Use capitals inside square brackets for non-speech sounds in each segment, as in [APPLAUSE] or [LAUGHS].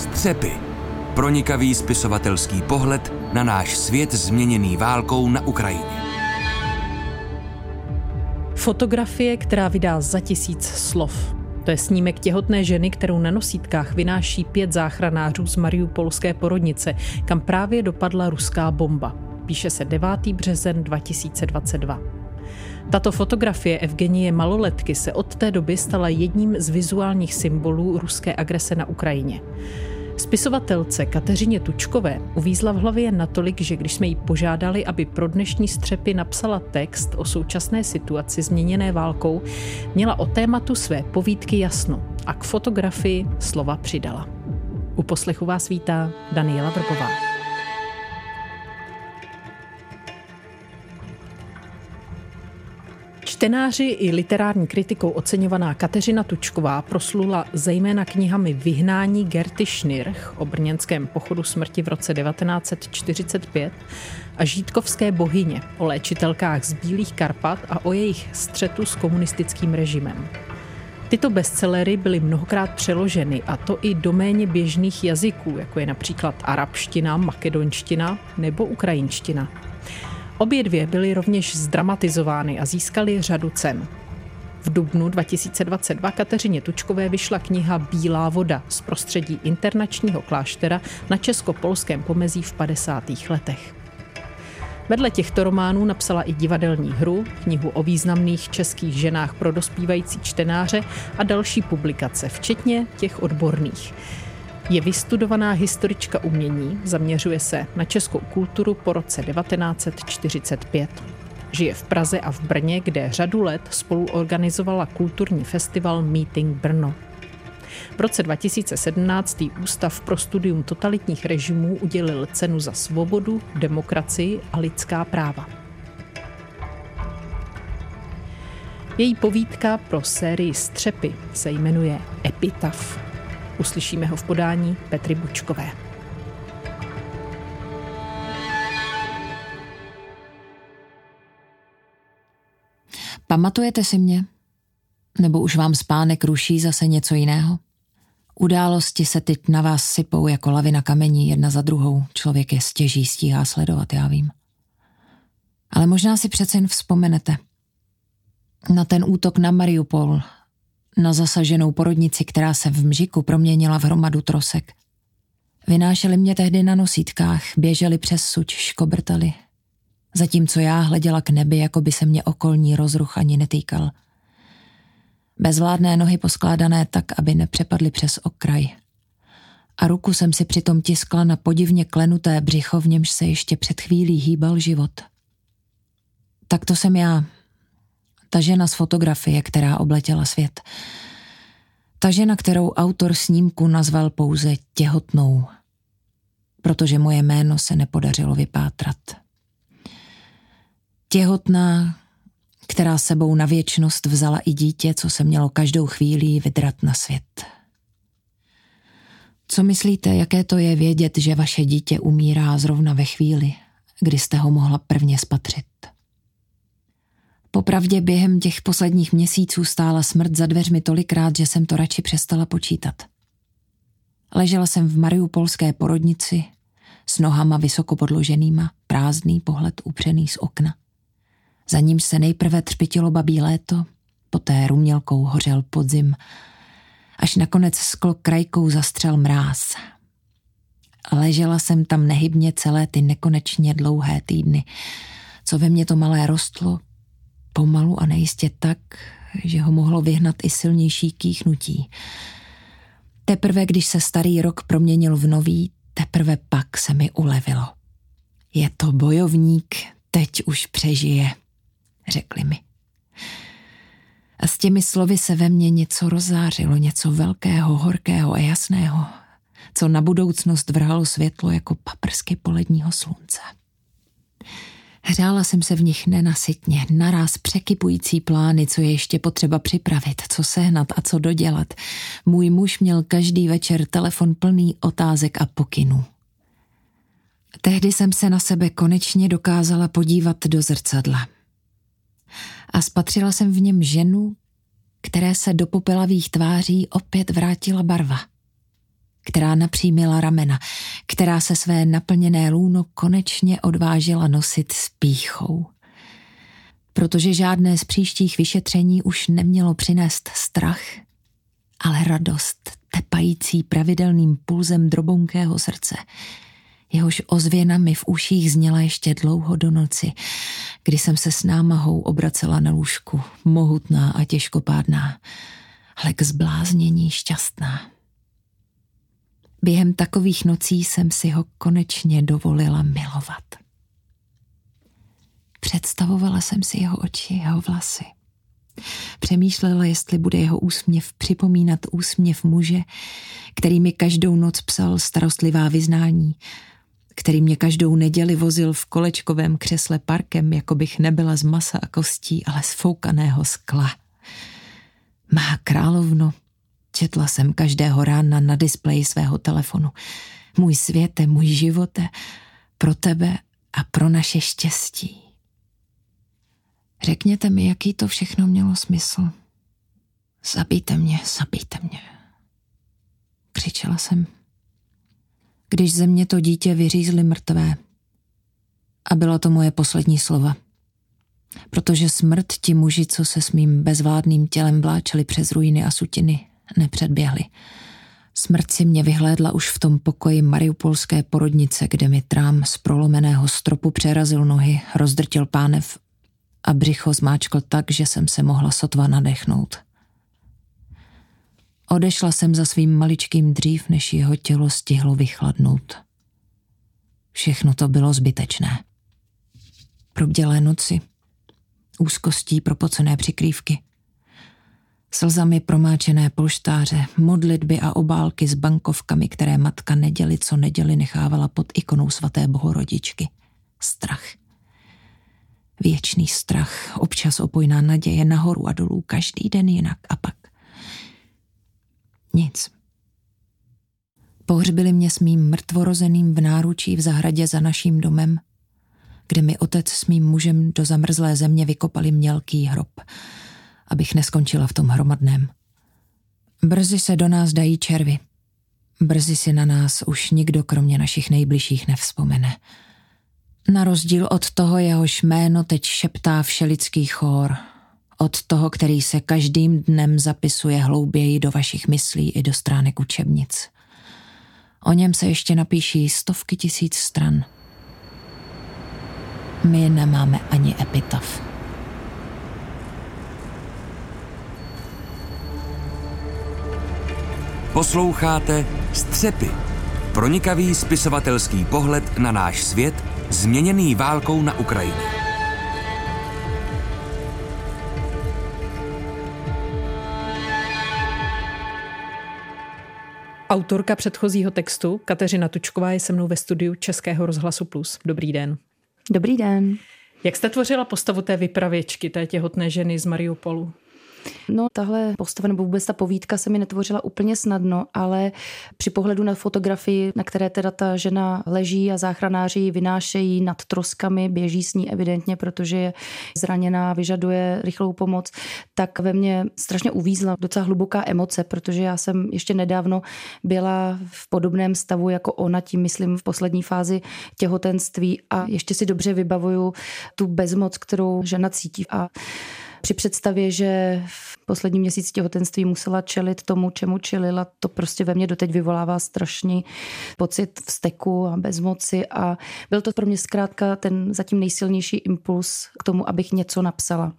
Střepy. Pronikavý spisovatelský pohled na náš svět změněný válkou na Ukrajině. Fotografie, která vydá za tisíc slov. To je snímek těhotné ženy, kterou na nosítkách vynáší pět záchranářů z Mariupolské porodnice, kam právě dopadla ruská bomba. Píše se 9. březen 2022. Tato fotografie Evgenie Maloletky se od té doby stala jedním z vizuálních symbolů ruské agrese na Ukrajině. Spisovatelce Kateřině Tučkové uvízla v hlavě natolik, že když jsme jí požádali, aby pro dnešní střepy napsala text o současné situaci změněné válkou, měla o tématu své povídky jasno a k fotografii slova přidala. U poslechu vás vítá Daniela Vrbová. Čtenáři i literární kritikou oceňovaná Kateřina Tučková proslula zejména knihami Vyhnání Gerty Schnirch o brněnském pochodu smrti v roce 1945 a Žítkovské bohyně o léčitelkách z Bílých Karpat a o jejich střetu s komunistickým režimem. Tyto bestsellery byly mnohokrát přeloženy, a to i do méně běžných jazyků, jako je například arabština, makedonština nebo ukrajinština. Obě dvě byly rovněž zdramatizovány a získaly řadu cen. V dubnu 2022 Kateřině Tučkové vyšla kniha Bílá voda z prostředí internačního kláštera na česko-polském pomezí v 50. letech. Vedle těchto románů napsala i divadelní hru, knihu o významných českých ženách pro dospívající čtenáře a další publikace, včetně těch odborných. Je vystudovaná historička umění, zaměřuje se na českou kulturu po roce 1945. Žije v Praze a v Brně, kde řadu let spolu organizovala kulturní festival Meeting Brno. V roce 2017. Ústav pro studium totalitních režimů udělil cenu za svobodu, demokracii a lidská práva. Její povídka pro sérii Střepy se jmenuje Epitaf. Uslyšíme ho v podání Petry Bučkové. Pamatujete si mě? Nebo už vám spánek ruší zase něco jiného? Události se teď na vás sypou jako lavina kamení jedna za druhou. Člověk je stěží stíhá sledovat, já vím. Ale možná si přece jen vzpomenete. Na ten útok na Mariupol, na zasaženou porodnici, která se v mžiku proměnila v hromadu trosek. Vynášeli mě tehdy na nosítkách, běželi přes suč, škobrtali. Zatímco já hleděla k nebi, jako by se mě okolní rozruch ani netýkal. Bezvládné nohy poskládané tak, aby nepřepadly přes okraj. A ruku jsem si přitom tiskla na podivně klenuté břicho, v němž se ještě před chvílí hýbal život. Tak to jsem já, ta žena z fotografie, která obletěla svět. Ta žena, kterou autor snímku nazval pouze těhotnou, protože moje jméno se nepodařilo vypátrat. Těhotná, která sebou na věčnost vzala i dítě, co se mělo každou chvíli vydrat na svět. Co myslíte, jaké to je vědět, že vaše dítě umírá zrovna ve chvíli, kdy jste ho mohla prvně spatřit? Popravdě během těch posledních měsíců stála smrt za dveřmi tolikrát, že jsem to radši přestala počítat. Ležela jsem v mariupolské porodnici, s nohama vysoko podloženýma, prázdný pohled upřený z okna. Za ním se nejprve třpitilo babí léto, poté rumělkou hořel podzim, až nakonec sklo krajkou zastřel mráz. Ležela jsem tam nehybně celé ty nekonečně dlouhé týdny. Co ve mně to malé rostlo, pomalu a nejistě tak, že ho mohlo vyhnat i silnější kýchnutí. Teprve, když se starý rok proměnil v nový, teprve pak se mi ulevilo. Je to bojovník, teď už přežije, řekli mi. A s těmi slovy se ve mně něco rozářilo, něco velkého, horkého a jasného, co na budoucnost vrhalo světlo jako paprsky poledního slunce. Hřála jsem se v nich nenasytně, naraz překypující plány, co je ještě potřeba připravit, co sehnat a co dodělat. Můj muž měl každý večer telefon plný otázek a pokynů. Tehdy jsem se na sebe konečně dokázala podívat do zrcadla. A spatřila jsem v něm ženu, které se do popelavých tváří opět vrátila barva. Která napřímila ramena, která se své naplněné lůno konečně odvážila nosit s píchou. Protože žádné z příštích vyšetření už nemělo přinést strach, ale radost, tepající pravidelným pulzem drobonkého srdce, jehož ozvěna mi v uších zněla ještě dlouho do noci, kdy jsem se s námahou obracela na lůžku, mohutná a těžkopádná, ale k zbláznění šťastná. Během takových nocí jsem si ho konečně dovolila milovat. Představovala jsem si jeho oči, jeho vlasy. Přemýšlela, jestli bude jeho úsměv připomínat úsměv muže, který mi každou noc psal starostlivá vyznání, který mě každou neděli vozil v kolečkovém křesle parkem, jako bych nebyla z masa a kostí, ale z foukaného skla. Má královno, četla jsem každého rána na displeji svého telefonu. Můj světe, můj živote, pro tebe a pro naše štěstí. Řekněte mi, jaký to všechno mělo smysl. Zabijte mě, zabijte mě. Křičela jsem. Když ze mě to dítě vyřízli mrtvé. A byla to moje poslední slova. Protože smrt ti muži, co se s mým bezvládným tělem vláčeli přes ruiny a sutiny, nepředběhli. Smrt si mě vyhlédla už v tom pokoji mariupolské porodnice, kde mi trám z prolomeného stropu přerazil nohy, rozdrtil pánev a břicho zmáčkl tak, že jsem se mohla sotva nadechnout. Odešla jsem za svým maličkým dřív, než jeho tělo stihlo vychladnout. Všechno to bylo zbytečné. Probdělé noci, úzkostí propocené přikrývky, slzami promáčené polštáře, modlitby a obálky s bankovkami, které matka neděli co neděli nechávala pod ikonou svaté bohorodičky. Strach – Věčný strach, občas opojná naděje nahoru a dolů, každý den jinak a pak. Nic. Pohřbili mě s mým mrtvorozeným v náručí v zahradě za naším domem, kde mi otec s mým mužem do zamrzlé země vykopali mělký hrob, abych neskončila v tom hromadném. Brzy se do nás dají červy. Brzy si na nás už nikdo kromě našich nejbližších nevzpomene. Na rozdíl od toho jehož jméno teď šeptá všelidský chór. Od toho, který se každým dnem zapisuje hlouběji do vašich myslí i do stránek učebnic. O něm se ještě napíší stovky tisíc stran. My nemáme ani epitaf. Posloucháte Střepy. Pronikavý spisovatelský pohled na náš svět – změněný válkou na Ukrajině. Autorka předchozího textu Kateřina Tučková je se mnou ve studiu Českého rozhlasu Plus. Dobrý den. Dobrý den. Jak jste tvořila postavu té vypravěčky, té těhotné ženy z Mariupolu? No, tahle postava nebo vůbec ta povídka se mi netvořila úplně snadno, ale při pohledu na fotografii, na které teda ta žena leží a záchranáři ji vynášejí nad troskami, běží s ní evidentně, protože je zraněná, vyžaduje rychlou pomoc, tak ve mně strašně uvízla docela hluboká emoce, protože já jsem ještě nedávno byla v podobném stavu jako ona, tím myslím v poslední fázi těhotenství a ještě si dobře vybavuju tu bezmoc, kterou žena cítí. A při představě, že v posledním měsíci těhotenství musela čelit tomu, čemu čelila, to prostě ve mně doteď vyvolává strašný pocit vzteku a bezmoci a byl to pro mě zkrátka ten zatím nejsilnější impuls k tomu, abych něco napsala.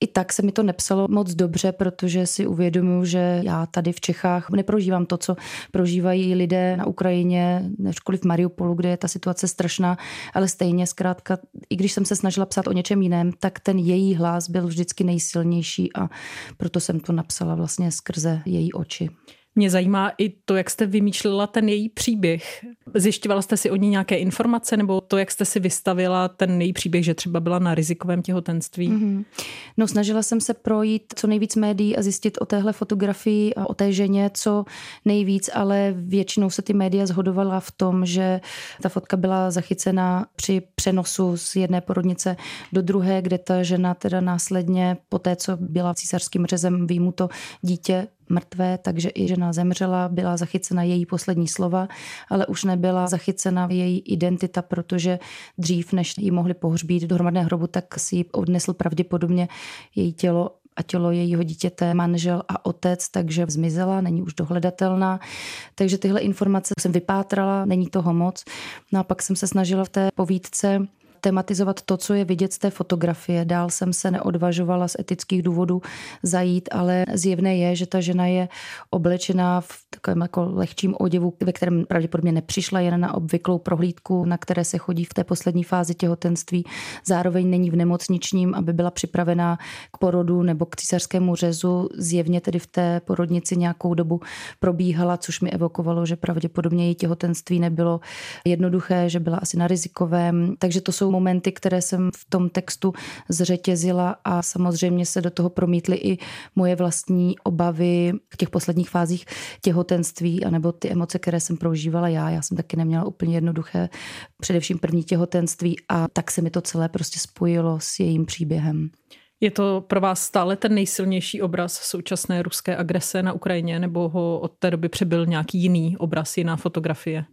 I tak se mi to nepsalo moc dobře, protože si uvědomuji, že já tady v Čechách neprožívám to, co prožívají lidé na Ukrajině, nežkoliv v Mariupolu, kde je ta situace strašná, ale stejně zkrátka, i když jsem se snažila psát o něčem jiném, tak ten její hlas byl vždycky nejsilnější a proto jsem to napsala vlastně skrze její oči. Mě zajímá i to, jak jste vymýšlela ten její příběh. Zjišťovala jste si o ní nějaké informace nebo to, jak jste si vystavila ten její příběh, že třeba byla na rizikovém těhotenství? Mm-hmm. No snažila jsem se projít co nejvíc médií a zjistit o téhle fotografii a o té ženě co nejvíc, ale většinou se ty média zhodovala v tom, že ta fotka byla zachycena při přenosu z jedné porodnice do druhé, kde ta žena teda následně po té, co byla císařským řezem výjimuto dítě, mrtvé, takže i žena zemřela, byla zachycena její poslední slova, ale už nebyla zachycena její identita, protože dřív, než ji mohli pohřbít do hromadné hrobu, tak si ji odnesl pravděpodobně její tělo a tělo jejího dítěte manžel a otec, takže zmizela, není už dohledatelná. Takže tyhle informace jsem vypátrala, není toho moc. No a pak jsem se snažila v té povídce tematizovat to, co je vidět z té fotografie. Dál jsem se neodvažovala z etických důvodů zajít, ale zjevné je, že ta žena je oblečená v takovém jako lehčím oděvu, ve kterém pravděpodobně nepřišla jen na obvyklou prohlídku, na které se chodí v té poslední fázi těhotenství. Zároveň není v nemocničním, aby byla připravená k porodu nebo k císařskému řezu. Zjevně tedy v té porodnici nějakou dobu probíhala, což mi evokovalo, že pravděpodobně její těhotenství nebylo jednoduché, že byla asi na rizikovém. Takže to jsou momenty, které jsem v tom textu zřetězila a samozřejmě se do toho promítly i moje vlastní obavy v těch posledních fázích těhotenství, anebo ty emoce, které jsem prožívala já. Já jsem taky neměla úplně jednoduché, především první těhotenství a tak se mi to celé prostě spojilo s jejím příběhem. Je to pro vás stále ten nejsilnější obraz současné ruské agrese na Ukrajině, nebo ho od té doby přebyl nějaký jiný obraz, jiná fotografie?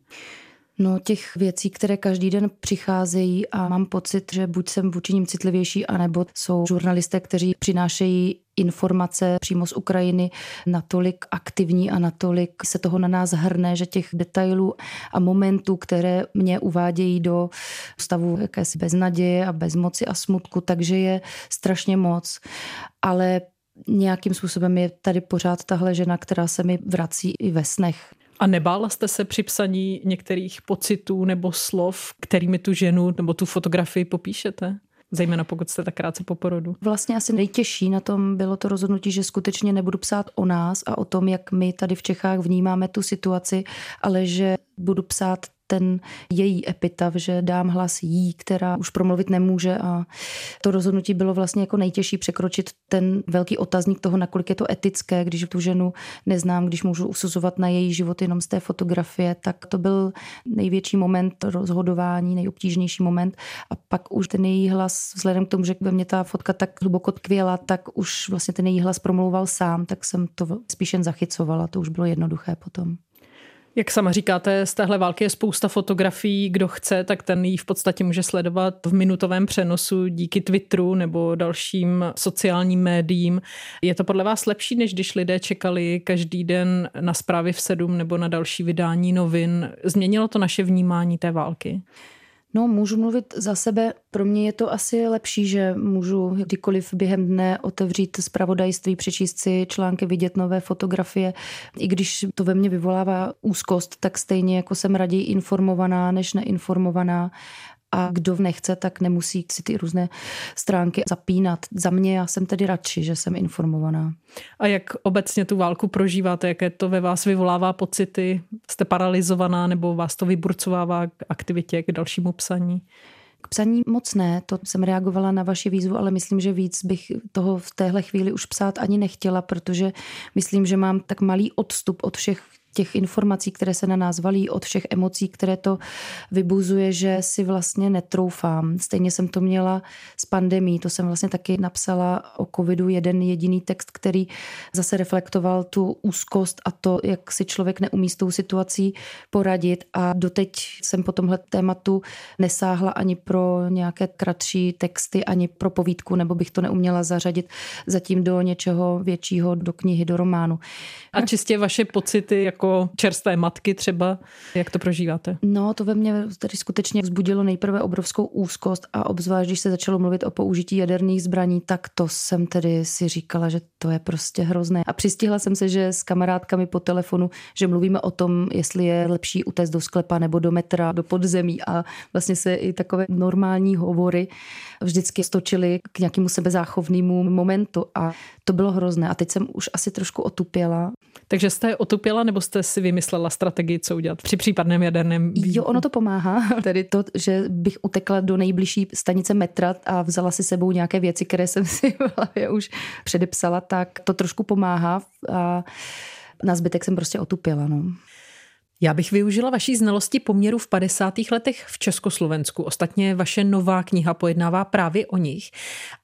No těch věcí, které každý den přicházejí a mám pocit, že buď jsem vůči ním citlivější, anebo jsou žurnalisté, kteří přinášejí informace přímo z Ukrajiny natolik aktivní a natolik se toho na nás hrne, že těch detailů a momentů, které mě uvádějí do stavu jakési beznaděje a bezmoci a smutku, takže je strašně moc. Ale nějakým způsobem je tady pořád tahle žena, která se mi vrací i ve snech. A nebála jste se při psaní některých pocitů nebo slov, kterými tu ženu nebo tu fotografii popíšete? Zejména pokud jste tak krátce po porodu. Vlastně asi nejtěžší na tom bylo to rozhodnutí, že skutečně nebudu psát o nás a o tom, jak my tady v Čechách vnímáme tu situaci, ale že budu psát ten její epitav, že dám hlas jí, která už promluvit nemůže. A to rozhodnutí bylo vlastně jako nejtěžší překročit ten velký otazník toho, nakolik je to etické, když tu ženu neznám, když můžu usuzovat na její život jenom z té fotografie, tak to byl největší moment rozhodování, nejobtížnější moment. A pak už ten její hlas, vzhledem k tomu, že ve mě ta fotka tak hluboko tkvěla, tak už vlastně ten její hlas promlouval sám, tak jsem to spíš jen zachycovala, to už bylo jednoduché potom. Jak sama říkáte, z téhle války je spousta fotografií. Kdo chce, tak ten ji v podstatě může sledovat v minutovém přenosu díky Twitteru nebo dalším sociálním médiím. Je to podle vás lepší, než když lidé čekali každý den na zprávy v sedm nebo na další vydání novin? Změnilo to naše vnímání té války? No, můžu mluvit za sebe. Pro mě je to asi lepší, že můžu kdykoliv během dne otevřít zpravodajství, přečíst si články, vidět nové fotografie. I když to ve mně vyvolává úzkost, tak stejně jako jsem raději informovaná než neinformovaná a kdo nechce, tak nemusí si ty různé stránky zapínat. Za mě já jsem tedy radši, že jsem informovaná. A jak obecně tu válku prožíváte? Jaké to ve vás vyvolává pocity? Jste paralizovaná nebo vás to vyburcovává k aktivitě, k dalšímu psaní? K psaní moc ne, to jsem reagovala na vaši výzvu, ale myslím, že víc bych toho v téhle chvíli už psát ani nechtěla, protože myslím, že mám tak malý odstup od všech těch informací, které se na nás valí, od všech emocí, které to vybuzuje, že si vlastně netroufám. Stejně jsem to měla s pandemí, to jsem vlastně taky napsala o covidu jeden jediný text, který zase reflektoval tu úzkost a to, jak si člověk neumí s tou situací poradit a doteď jsem po tomhle tématu nesáhla ani pro nějaké kratší texty, ani pro povídku, nebo bych to neuměla zařadit zatím do něčeho většího, do knihy, do románu. A čistě vaše pocity jako jako čerstvé matky třeba. Jak to prožíváte? No, to ve mně tady skutečně vzbudilo nejprve obrovskou úzkost a obzvlášť, když se začalo mluvit o použití jaderných zbraní, tak to jsem tedy si říkala, že to je prostě hrozné. A přistihla jsem se, že s kamarádkami po telefonu, že mluvíme o tom, jestli je lepší utéct do sklepa nebo do metra, do podzemí a vlastně se i takové normální hovory vždycky stočily k nějakému sebezáchovnému momentu a to bylo hrozné. A teď jsem už asi trošku otupěla. Takže jste otupěla nebo jste si vymyslela strategii, co udělat při případném jaderném výbuchu? Jo, ono to pomáhá. [LAUGHS] Tedy to, že bych utekla do nejbližší stanice metra a vzala si sebou nějaké věci, které jsem [LAUGHS] si v hlavě už předepsala, tak to trošku pomáhá a na zbytek jsem prostě otupěla. No. Já bych využila vaší znalosti poměru v 50. letech v Československu. Ostatně vaše nová kniha pojednává právě o nich.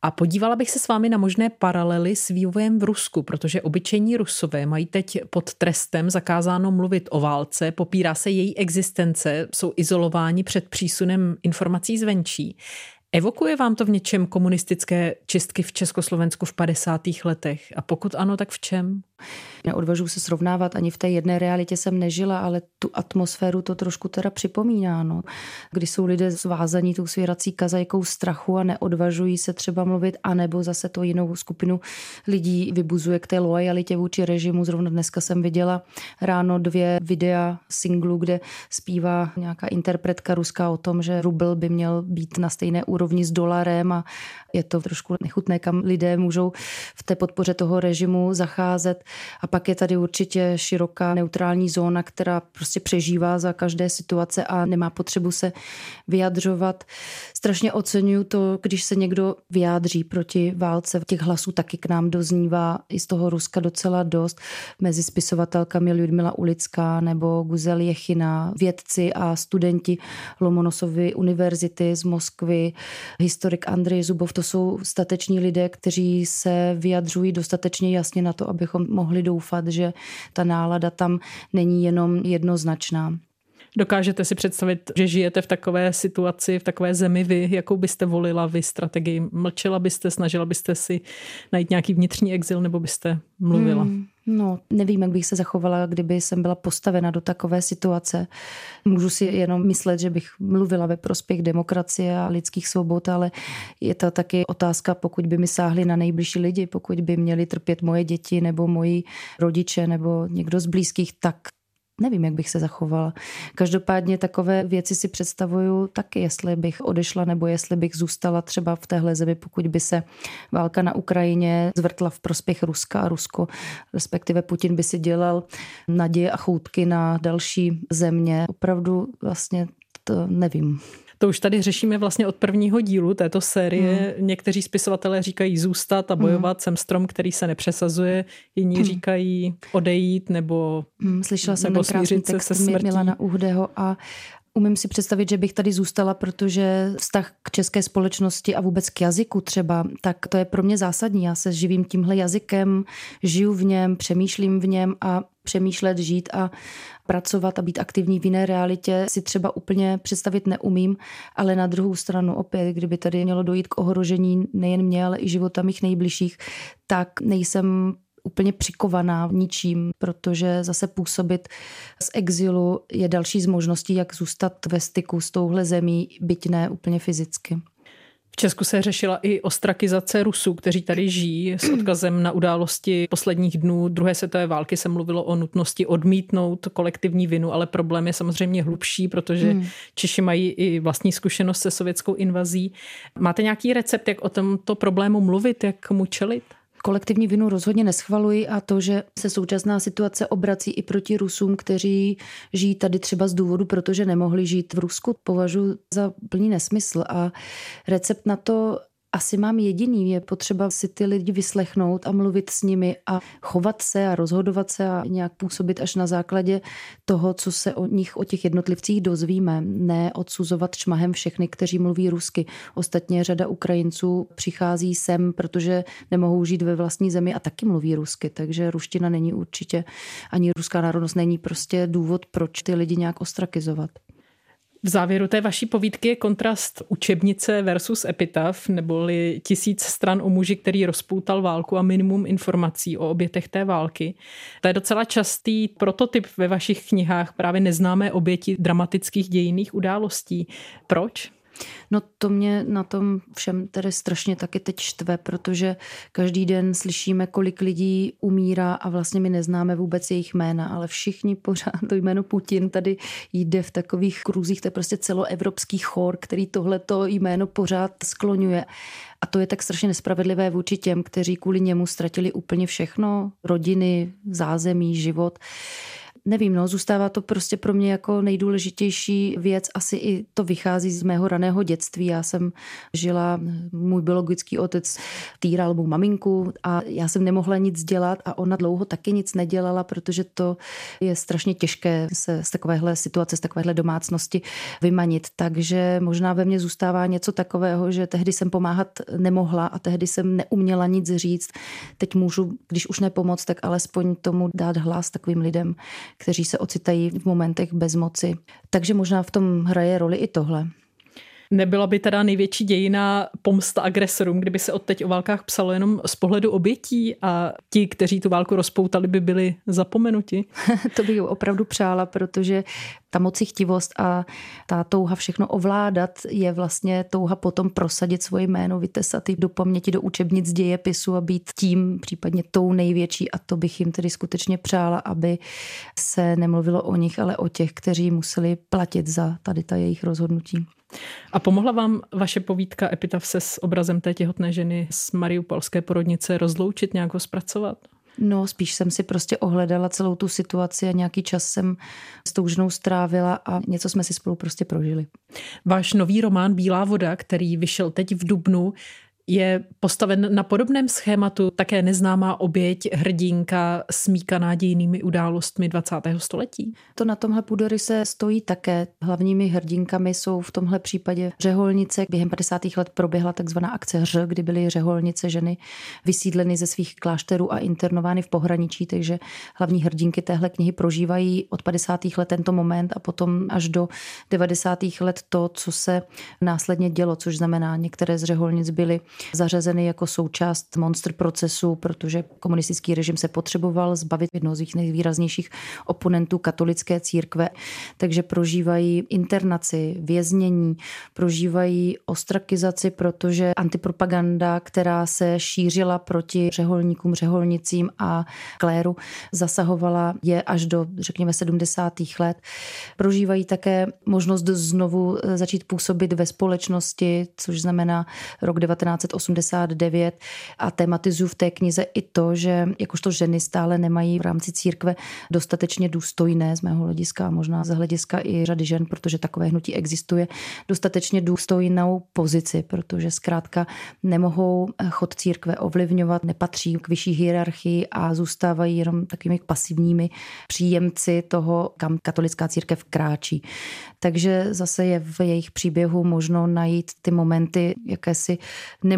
A podívala bych se s vámi na možné paralely s vývojem v Rusku, protože obyčejní Rusové mají teď pod trestem zakázáno mluvit o válce, popírá se její existence, jsou izolováni před přísunem informací zvenčí. Evokuje vám to v něčem komunistické čistky v Československu v 50. letech? A pokud ano, tak v čem? Neodvažuji se srovnávat, ani v té jedné realitě jsem nežila, ale tu atmosféru to trošku teda připomíná. No. Kdy jsou lidé zvázaní tou svěrací kazajkou strachu a neodvažují se třeba mluvit, anebo zase to jinou skupinu lidí vybuzuje k té lojalitě vůči režimu. Zrovna dneska jsem viděla ráno dvě videa singlu, kde zpívá nějaká interpretka ruská o tom, že rubel by měl být na stejné úrovni s dolarem a je to trošku nechutné, kam lidé můžou v té podpoře toho režimu zacházet. A pak je tady určitě široká neutrální zóna, která prostě přežívá za každé situace a nemá potřebu se vyjadřovat. Strašně oceňuju to, když se někdo vyjádří proti válce. Těch hlasů taky k nám doznívá i z toho Ruska docela dost. Mezi spisovatelkami Ludmila Ulická nebo Guzel Jechina, vědci a studenti Lomonosovy univerzity z Moskvy, historik Andrej Zubov, to jsou stateční lidé, kteří se vyjadřují dostatečně jasně na to, abychom mohli doufat, že ta nálada tam není jenom jednoznačná. Dokážete si představit, že žijete v takové situaci, v takové zemi vy, jakou byste volila vy strategii? Mlčela byste, snažila byste si najít nějaký vnitřní exil nebo byste mluvila? Hmm. No, nevím, jak bych se zachovala, kdyby jsem byla postavena do takové situace. Můžu si jenom myslet, že bych mluvila ve prospěch demokracie a lidských svobod, ale je to taky otázka, pokud by mi sáhli na nejbližší lidi, pokud by měli trpět moje děti nebo moji rodiče nebo někdo z blízkých, tak nevím, jak bych se zachovala. Každopádně takové věci si představuju taky, jestli bych odešla nebo jestli bych zůstala třeba v téhle zemi, pokud by se válka na Ukrajině zvrtla v prospěch Ruska a Rusko, respektive Putin by si dělal naděje a choutky na další země. Opravdu vlastně to nevím. To už tady řešíme vlastně od prvního dílu této série. Hmm. Někteří spisovatelé říkají zůstat a bojovat, hmm. jsem strom, který se nepřesazuje. Jiní hmm. říkají odejít nebo hmm. Slyšela jsem nebo krásný text se smrtí. Milana Uhdeho a Umím si představit, že bych tady zůstala, protože vztah k české společnosti a vůbec k jazyku třeba, tak to je pro mě zásadní. Já se živím tímhle jazykem, žiju v něm, přemýšlím v něm a přemýšlet, žít a pracovat a být aktivní v jiné realitě si třeba úplně představit neumím, ale na druhou stranu opět, kdyby tady mělo dojít k ohrožení nejen mě, ale i života mých nejbližších, tak nejsem úplně přikovaná ničím, protože zase působit z exilu je další z možností, jak zůstat ve styku s touhle zemí, byť ne úplně fyzicky. V Česku se řešila i ostrakizace Rusů, kteří tady žijí s odkazem na události posledních dnů druhé světové války se mluvilo o nutnosti odmítnout kolektivní vinu, ale problém je samozřejmě hlubší, protože hmm. Češi mají i vlastní zkušenost se sovětskou invazí. Máte nějaký recept, jak o tomto problému mluvit, jak mu čelit? Kolektivní vinu rozhodně neschvaluji a to, že se současná situace obrací i proti Rusům, kteří žijí tady třeba z důvodu, protože nemohli žít v Rusku, považuji za plný nesmysl. A recept na to asi mám jediný. Je potřeba si ty lidi vyslechnout a mluvit s nimi a chovat se a rozhodovat se a nějak působit až na základě toho, co se o nich, o těch jednotlivcích dozvíme. Ne odsuzovat šmahem všechny, kteří mluví rusky. Ostatně řada Ukrajinců přichází sem, protože nemohou žít ve vlastní zemi a taky mluví rusky. Takže ruština není určitě, ani ruská národnost není prostě důvod, proč ty lidi nějak ostrakizovat. V závěru té vaší povídky je kontrast učebnice versus epitaf, neboli tisíc stran o muži, který rozpoutal válku a minimum informací o obětech té války. To je docela častý prototyp ve vašich knihách právě neznámé oběti dramatických dějinných událostí. Proč? No to mě na tom všem tedy strašně taky teď štve, protože každý den slyšíme, kolik lidí umírá a vlastně my neznáme vůbec jejich jména, ale všichni pořád to jméno Putin tady jde v takových kruzích, to je prostě celoevropský chor, který tohleto jméno pořád skloňuje. A to je tak strašně nespravedlivé vůči těm, kteří kvůli němu ztratili úplně všechno, rodiny, zázemí, život Nevím, no, zůstává to prostě pro mě jako nejdůležitější věc. Asi i to vychází z mého raného dětství. Já jsem žila, můj biologický otec týral mou maminku a já jsem nemohla nic dělat a ona dlouho taky nic nedělala, protože to je strašně těžké se z takovéhle situace, z takovéhle domácnosti vymanit. Takže možná ve mně zůstává něco takového, že tehdy jsem pomáhat nemohla a tehdy jsem neuměla nic říct. Teď můžu, když už nepomoc, tak alespoň tomu dát hlas takovým lidem, kteří se ocitají v momentech bezmoci. Takže možná v tom hraje roli i tohle. Nebyla by teda největší dějina pomsta agresorům, kdyby se odteď o válkách psalo jenom z pohledu obětí a ti, kteří tu válku rozpoutali, by byli zapomenuti? [LAUGHS] to bych opravdu přála, protože ta mocichtivost a ta touha všechno ovládat je vlastně touha potom prosadit svoje jméno, vytesat do paměti, do učebnic dějepisu a být tím, případně tou největší a to bych jim tedy skutečně přála, aby se nemluvilo o nich, ale o těch, kteří museli platit za tady ta jejich rozhodnutí. A pomohla vám vaše povídka Epitaf se s obrazem té těhotné ženy z Mariupolské porodnice rozloučit, nějak ho zpracovat? No, spíš jsem si prostě ohledala celou tu situaci a nějaký čas jsem s tou ženou strávila a něco jsme si spolu prostě prožili. Váš nový román Bílá voda, který vyšel teď v Dubnu, je postaven na podobném schématu také neznámá oběť, hrdinka smíkaná dějnými událostmi 20. století? To na tomhle půdoryse stojí také. Hlavními hrdinkami jsou v tomhle případě řeholnice. Během 50. let proběhla takzvaná akce Hř, kdy byly řeholnice ženy vysídleny ze svých klášterů a internovány v pohraničí, takže hlavní hrdinky téhle knihy prožívají od 50. let tento moment a potom až do 90. let to, co se následně dělo, což znamená, některé z řeholnic byly zařazeny jako součást monster procesu, protože komunistický režim se potřeboval zbavit jednoho z nejvýraznějších oponentů katolické církve, takže prožívají internaci, věznění, prožívají ostrakizaci, protože antipropaganda, která se šířila proti řeholníkům, řeholnicím a kléru, zasahovala je až do, řekněme, 70. let. Prožívají také možnost znovu začít působit ve společnosti, což znamená rok 19 1989 a tematizuju v té knize i to, že jakožto ženy stále nemají v rámci církve dostatečně důstojné z mého hlediska a možná z hlediska i řady žen, protože takové hnutí existuje, dostatečně důstojnou pozici, protože zkrátka nemohou chod církve ovlivňovat, nepatří k vyšší hierarchii a zůstávají jenom takovými pasivními příjemci toho, kam katolická církev kráčí. Takže zase je v jejich příběhu možno najít ty momenty jakési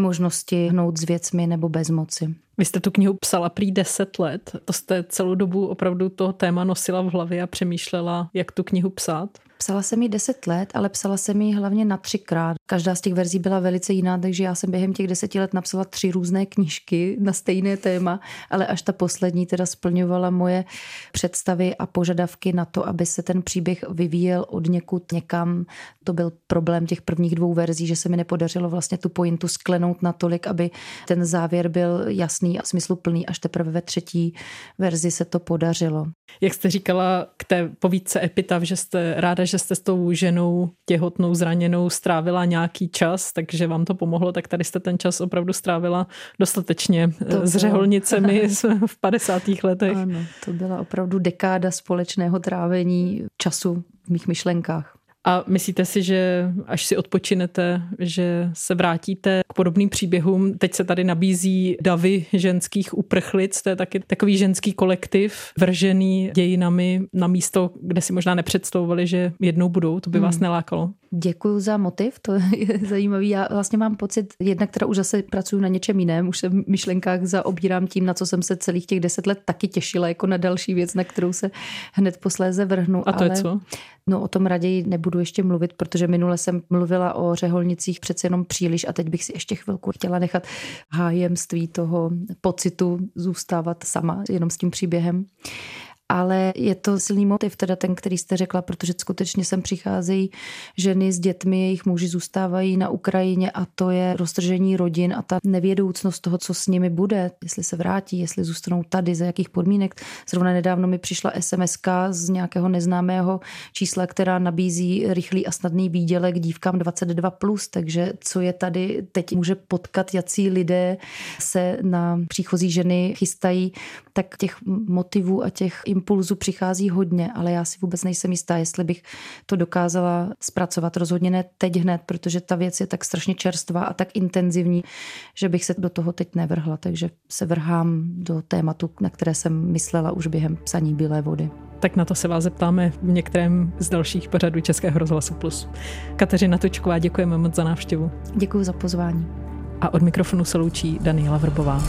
nemožnosti hnout s věcmi nebo bezmoci. Vy jste tu knihu psala prý 10 let. To jste celou dobu opravdu to téma nosila v hlavě a přemýšlela, jak tu knihu psát? Psala jsem ji deset let, ale psala jsem ji hlavně na třikrát. Každá z těch verzí byla velice jiná, takže já jsem během těch deseti let napsala tři různé knížky na stejné téma, ale až ta poslední teda splňovala moje představy a požadavky na to, aby se ten příběh vyvíjel od někud někam. To byl problém těch prvních dvou verzí, že se mi nepodařilo vlastně tu pointu sklenout natolik, aby ten závěr byl jasný a smysluplný. Až teprve ve třetí verzi se to podařilo. Jak jste říkala k té povídce Epitav, že jste ráda, že jste s tou ženou těhotnou, zraněnou strávila nějaký čas, takže vám to pomohlo, tak tady jste ten čas opravdu strávila dostatečně to s řeholnicemi [LAUGHS] v 50. letech. Ano, to byla opravdu dekáda společného trávení času v mých myšlenkách. A myslíte si, že až si odpočinete, že se vrátíte k podobným příběhům? Teď se tady nabízí davy ženských uprchlic, to je taky takový ženský kolektiv, vržený dějinami na místo, kde si možná nepředstavovali, že jednou budou. To by vás hmm. nelákalo? Děkuji za motiv, to [LAUGHS] je zajímavý. Já vlastně mám pocit, jednak která už zase pracuji na něčem jiném, už se v myšlenkách zaobírám tím, na co jsem se celých těch deset let taky těšila, jako na další věc, na kterou se hned posléze vrhnu. A to ale, je co? No o tom raději nebudu ještě mluvit, protože minule jsem mluvila o řeholnicích přece jenom příliš a teď bych si ještě chvilku chtěla nechat hájemství toho pocitu zůstávat sama jenom s tím příběhem ale je to silný motiv, teda ten, který jste řekla, protože skutečně sem přicházejí ženy s dětmi, jejich muži zůstávají na Ukrajině a to je roztržení rodin a ta nevědoucnost toho, co s nimi bude, jestli se vrátí, jestli zůstanou tady, za jakých podmínek. Zrovna nedávno mi přišla SMS z nějakého neznámého čísla, která nabízí rychlý a snadný výdělek dívkám 22+, plus, takže co je tady teď může potkat, jací lidé se na příchozí ženy chystají, tak těch motivů a těch impulzu přichází hodně, ale já si vůbec nejsem jistá, jestli bych to dokázala zpracovat. Rozhodně ne teď hned, protože ta věc je tak strašně čerstvá a tak intenzivní, že bych se do toho teď nevrhla. Takže se vrhám do tématu, na které jsem myslela už během psaní Bílé vody. Tak na to se vás zeptáme v některém z dalších pořadů Českého rozhlasu Plus. Kateřina Točková, děkujeme moc za návštěvu. Děkuji za pozvání. A od mikrofonu se loučí Daniela Vrbová.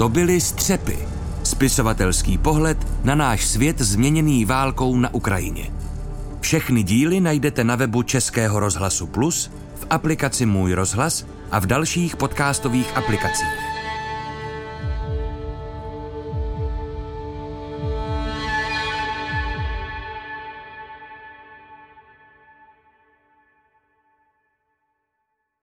To byly Střepy. Spisovatelský pohled na náš svět změněný válkou na Ukrajině. Všechny díly najdete na webu Českého rozhlasu Plus, v aplikaci Můj rozhlas a v dalších podcastových aplikacích.